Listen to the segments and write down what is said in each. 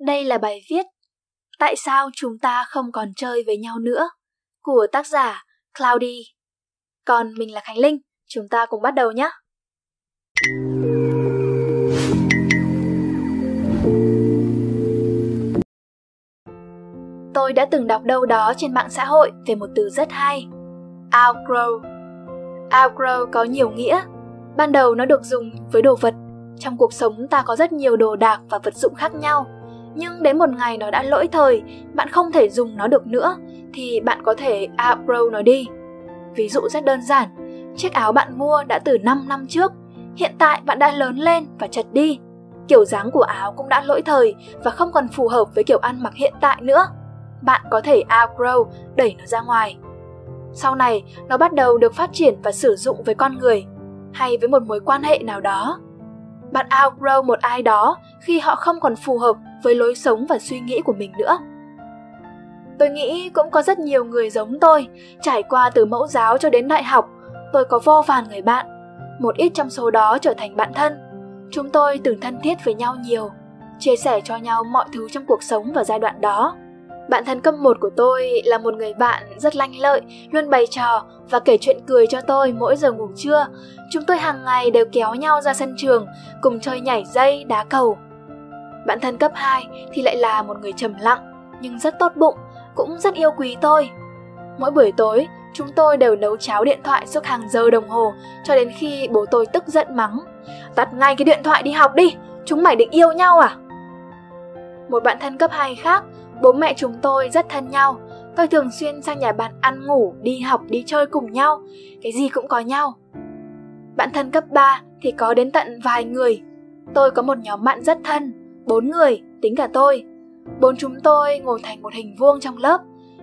Đây là bài viết Tại sao chúng ta không còn chơi với nhau nữa của tác giả Cloudy. Còn mình là Khánh Linh, chúng ta cùng bắt đầu nhé. Tôi đã từng đọc đâu đó trên mạng xã hội về một từ rất hay, outgrow. Outgrow có nhiều nghĩa. Ban đầu nó được dùng với đồ vật. Trong cuộc sống ta có rất nhiều đồ đạc và vật dụng khác nhau nhưng đến một ngày nó đã lỗi thời, bạn không thể dùng nó được nữa, thì bạn có thể outgrow nó đi. Ví dụ rất đơn giản, chiếc áo bạn mua đã từ 5 năm trước, hiện tại bạn đã lớn lên và chật đi. Kiểu dáng của áo cũng đã lỗi thời và không còn phù hợp với kiểu ăn mặc hiện tại nữa. Bạn có thể outgrow, đẩy nó ra ngoài. Sau này, nó bắt đầu được phát triển và sử dụng với con người hay với một mối quan hệ nào đó. Bạn outgrow một ai đó khi họ không còn phù hợp với lối sống và suy nghĩ của mình nữa. Tôi nghĩ cũng có rất nhiều người giống tôi, trải qua từ mẫu giáo cho đến đại học, tôi có vô vàn người bạn, một ít trong số đó trở thành bạn thân. Chúng tôi từng thân thiết với nhau nhiều, chia sẻ cho nhau mọi thứ trong cuộc sống vào giai đoạn đó bạn thân cấp một của tôi là một người bạn rất lanh lợi, luôn bày trò và kể chuyện cười cho tôi mỗi giờ ngủ trưa. Chúng tôi hàng ngày đều kéo nhau ra sân trường, cùng chơi nhảy dây, đá cầu. Bạn thân cấp 2 thì lại là một người trầm lặng nhưng rất tốt bụng, cũng rất yêu quý tôi. Mỗi buổi tối, chúng tôi đều nấu cháo điện thoại suốt hàng giờ đồng hồ cho đến khi bố tôi tức giận mắng. Tắt ngay cái điện thoại đi học đi, chúng mày định yêu nhau à? Một bạn thân cấp 2 khác, bố mẹ chúng tôi rất thân nhau. Tôi thường xuyên sang nhà bạn ăn ngủ, đi học, đi chơi cùng nhau, cái gì cũng có nhau. Bạn thân cấp 3 thì có đến tận vài người. Tôi có một nhóm bạn rất thân, Bốn người, tính cả tôi. Bốn chúng tôi ngồi thành một hình vuông trong lớp,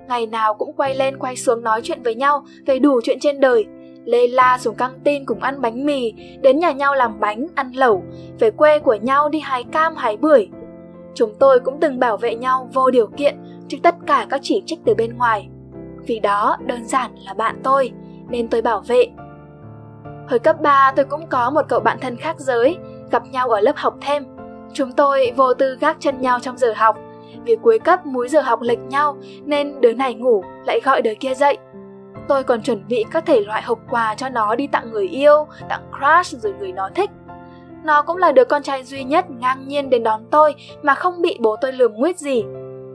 ngày nào cũng quay lên quay xuống nói chuyện với nhau về đủ chuyện trên đời. Lê la xuống căng tin cùng ăn bánh mì, đến nhà nhau làm bánh, ăn lẩu, về quê của nhau đi hái cam hái bưởi. Chúng tôi cũng từng bảo vệ nhau vô điều kiện trước tất cả các chỉ trích từ bên ngoài. Vì đó đơn giản là bạn tôi, nên tôi bảo vệ. Hồi cấp 3 tôi cũng có một cậu bạn thân khác giới, gặp nhau ở lớp học thêm. Chúng tôi vô tư gác chân nhau trong giờ học, vì cuối cấp múi giờ học lệch nhau nên đứa này ngủ lại gọi đứa kia dậy. Tôi còn chuẩn bị các thể loại hộp quà cho nó đi tặng người yêu, tặng crush rồi người nó thích. Nó cũng là đứa con trai duy nhất ngang nhiên đến đón tôi mà không bị bố tôi lườm nguyết gì.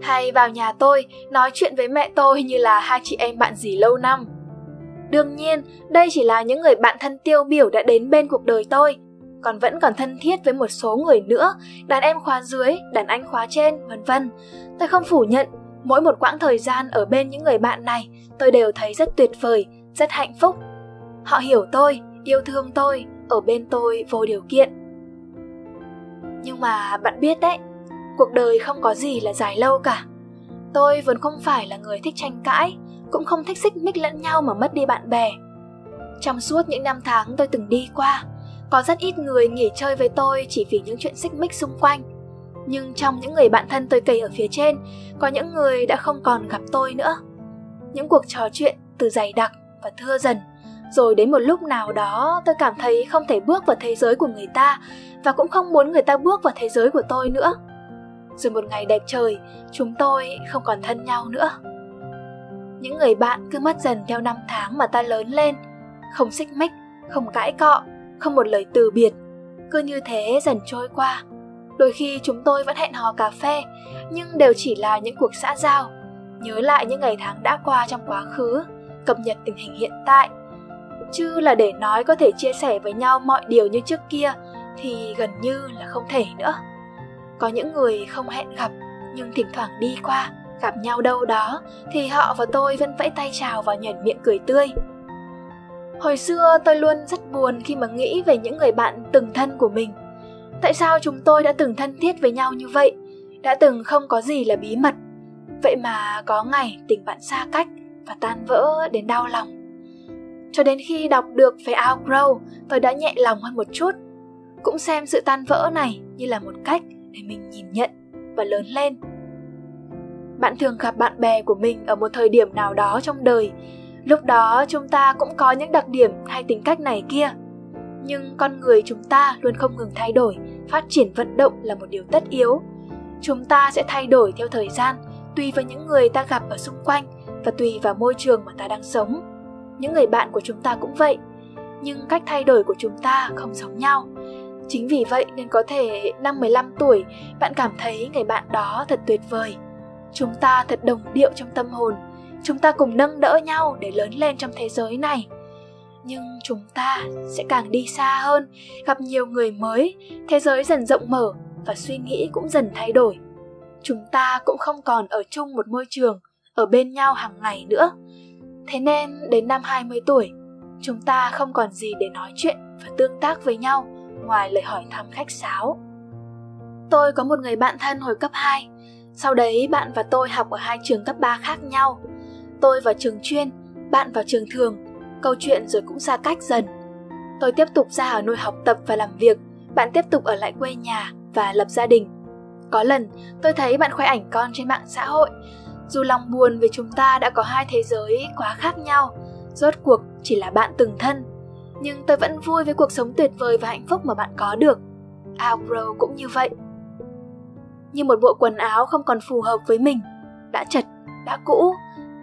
Hay vào nhà tôi nói chuyện với mẹ tôi như là hai chị em bạn gì lâu năm. Đương nhiên, đây chỉ là những người bạn thân tiêu biểu đã đến bên cuộc đời tôi, còn vẫn còn thân thiết với một số người nữa, đàn em khóa dưới, đàn anh khóa trên, vân vân. Tôi không phủ nhận, mỗi một quãng thời gian ở bên những người bạn này, tôi đều thấy rất tuyệt vời, rất hạnh phúc. Họ hiểu tôi, yêu thương tôi, ở bên tôi vô điều kiện. Nhưng mà bạn biết đấy, cuộc đời không có gì là dài lâu cả. Tôi vốn không phải là người thích tranh cãi, cũng không thích xích mích lẫn nhau mà mất đi bạn bè. Trong suốt những năm tháng tôi từng đi qua, có rất ít người nghỉ chơi với tôi chỉ vì những chuyện xích mích xung quanh. Nhưng trong những người bạn thân tôi kể ở phía trên, có những người đã không còn gặp tôi nữa. Những cuộc trò chuyện từ dày đặc và thưa dần, rồi đến một lúc nào đó tôi cảm thấy không thể bước vào thế giới của người ta và cũng không muốn người ta bước vào thế giới của tôi nữa. Rồi một ngày đẹp trời, chúng tôi không còn thân nhau nữa. Những người bạn cứ mất dần theo năm tháng mà ta lớn lên, không xích mích, không cãi cọ, không một lời từ biệt cứ như thế dần trôi qua đôi khi chúng tôi vẫn hẹn hò cà phê nhưng đều chỉ là những cuộc xã giao nhớ lại những ngày tháng đã qua trong quá khứ cập nhật tình hình hiện tại chứ là để nói có thể chia sẻ với nhau mọi điều như trước kia, thì gần như là không thể nữa có những người không hẹn gặp, nhưng thỉnh thoảng đi qua, gặp nhau đâu đó, thì họ và tôi vẫn vẫy tay chào và nhảy miệng cười tươi Hồi xưa tôi luôn rất buồn khi mà nghĩ về những người bạn từng thân của mình. Tại sao chúng tôi đã từng thân thiết với nhau như vậy? Đã từng không có gì là bí mật. Vậy mà có ngày tình bạn xa cách và tan vỡ đến đau lòng. Cho đến khi đọc được về Outgrow, tôi đã nhẹ lòng hơn một chút. Cũng xem sự tan vỡ này như là một cách để mình nhìn nhận và lớn lên. Bạn thường gặp bạn bè của mình ở một thời điểm nào đó trong đời Lúc đó chúng ta cũng có những đặc điểm hay tính cách này kia. Nhưng con người chúng ta luôn không ngừng thay đổi, phát triển vận động là một điều tất yếu. chúng ta sẽ thay đổi theo thời gian tùy vào những người ta gặp ở xung quanh và tùy vào môi trường mà ta đang sống những người bạn của chúng ta cũng vậy. Nhưng cách thay đổi của chúng ta không giống nhau. Chính vì vậy nên có thể năm 15 tuổi, bạn cảm thấy người bạn đó thật tuyệt vời. Chúng ta thật đồng điệu trong tâm hồn. Chúng ta cùng nâng đỡ nhau để lớn lên trong thế giới này. Nhưng chúng ta sẽ càng đi xa hơn, gặp nhiều người mới, thế giới dần rộng mở và suy nghĩ cũng dần thay đổi. Chúng ta cũng không còn ở chung một môi trường, ở bên nhau hàng ngày nữa thế nên, đến năm 20 tuổi, chúng ta không còn gì để nói chuyện và tương tác với nhau ngoài lời hỏi thăm khách sáo. Tôi có một người bạn thân hồi cấp 2 sau đấy, bạn và tôi học ở hai trường cấp 3 khác nhau. Tôi vào trường chuyên, bạn vào trường thường. Câu chuyện rồi cũng xa cách dần. Tôi tiếp tục ra Hà Nội học tập và làm việc, bạn tiếp tục ở lại quê nhà và lập gia đình. Có lần, tôi thấy bạn khoe ảnh con trên mạng xã hội dù lòng buồn vì chúng ta đã có hai thế giới quá khác nhau, rốt cuộc chỉ là bạn từng thân. Nhưng tôi vẫn vui với cuộc sống tuyệt vời và hạnh phúc mà bạn có được. Outgrow cũng như vậy. Như một bộ quần áo không còn phù hợp với mình, đã chật, đã cũ.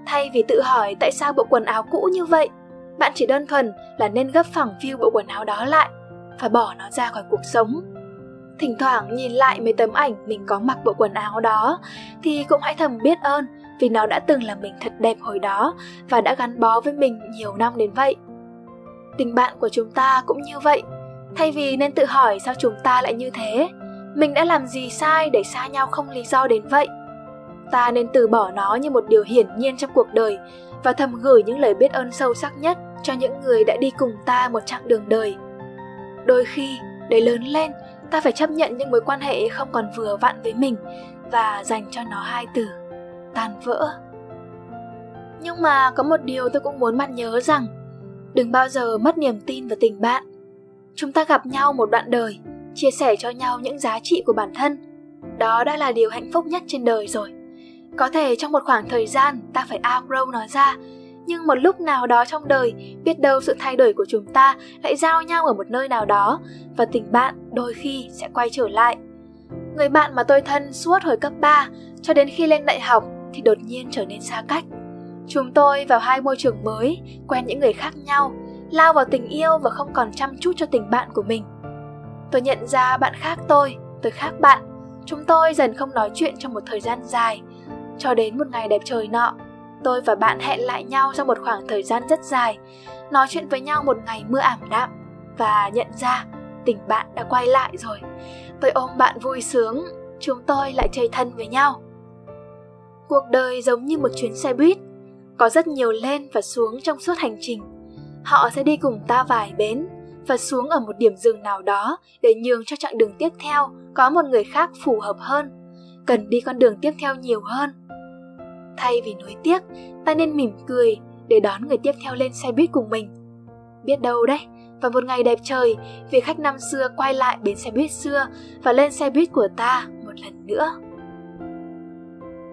Thay vì tự hỏi tại sao bộ quần áo cũ như vậy, bạn chỉ đơn thuần là nên gấp phẳng view bộ quần áo đó lại và bỏ nó ra khỏi cuộc sống thỉnh thoảng nhìn lại mấy tấm ảnh mình có mặc bộ quần áo đó, thì cũng hãy thầm biết ơn vì nó đã từng là mình thật đẹp hồi đó và đã gắn bó với mình nhiều năm đến vậy. Tình bạn của chúng ta cũng như vậy. Thay vì nên tự hỏi sao chúng ta lại như thế, mình đã làm gì sai để xa nhau không lý do đến vậy? Ta nên từ bỏ nó như một điều hiển nhiên trong cuộc đời và thầm gửi những lời biết ơn sâu sắc nhất cho những người đã đi cùng ta một chặng đường đời. Đôi khi, để lớn lên ta phải chấp nhận những mối quan hệ không còn vừa vặn với mình và dành cho nó hai từ, tan vỡ. Nhưng mà có một điều tôi cũng muốn bạn nhớ rằng, đừng bao giờ mất niềm tin vào tình bạn. Chúng ta gặp nhau một đoạn đời, chia sẻ cho nhau những giá trị của bản thân. Đó đã là điều hạnh phúc nhất trên đời rồi. Có thể trong một khoảng thời gian, ta phải outgrow nó ra nhưng một lúc nào đó trong đời, biết đâu sự thay đổi của chúng ta lại giao nhau ở một nơi nào đó, và tình bạn đôi khi sẽ quay trở lại. Người bạn mà tôi thân suốt hồi cấp 3 cho đến khi lên đại học thì đột nhiên trở nên xa cách. Chúng tôi vào hai môi trường mới, quen những người khác nhau, lao vào tình yêu và không còn chăm chút cho tình bạn của mình. Tôi nhận ra bạn khác tôi tôi khác bạn. Chúng tôi dần không nói chuyện trong một thời gian dài. Cho đến một ngày đẹp trời nọ tôi và bạn hẹn lại nhau trong một khoảng thời gian rất dài. Nói chuyện với nhau một ngày mưa ảm đạm và nhận ra tình bạn đã quay lại rồi. Tôi ôm bạn vui sướng, chúng tôi lại chơi thân với nhau. Cuộc đời giống như một chuyến xe buýt, có rất nhiều lên và xuống trong suốt hành trình. Họ sẽ đi cùng ta vài bến và xuống ở một điểm dừng nào đó để nhường cho chặng đường tiếp theo có một người khác phù hợp hơn, cần đi con đường tiếp theo nhiều hơn thay vì nuối tiếc, ta nên mỉm cười để đón người tiếp theo lên xe buýt cùng mình. Biết đâu đấy, vào một ngày đẹp trời, vị khách năm xưa quay lại bến xe buýt xưa và lên xe buýt của ta một lần nữa.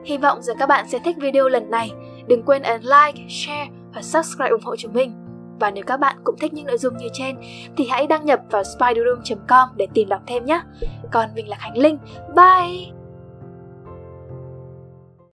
Hy vọng rằng các bạn sẽ thích video lần này. Đừng quên ấn like, share và subscribe ủng hộ chúng mình. Và nếu các bạn cũng thích những nội dung như trên, thì hãy đăng nhập vào spiderroom com để tìm đọc thêm nhé. Còn mình là khánh linh. Bye!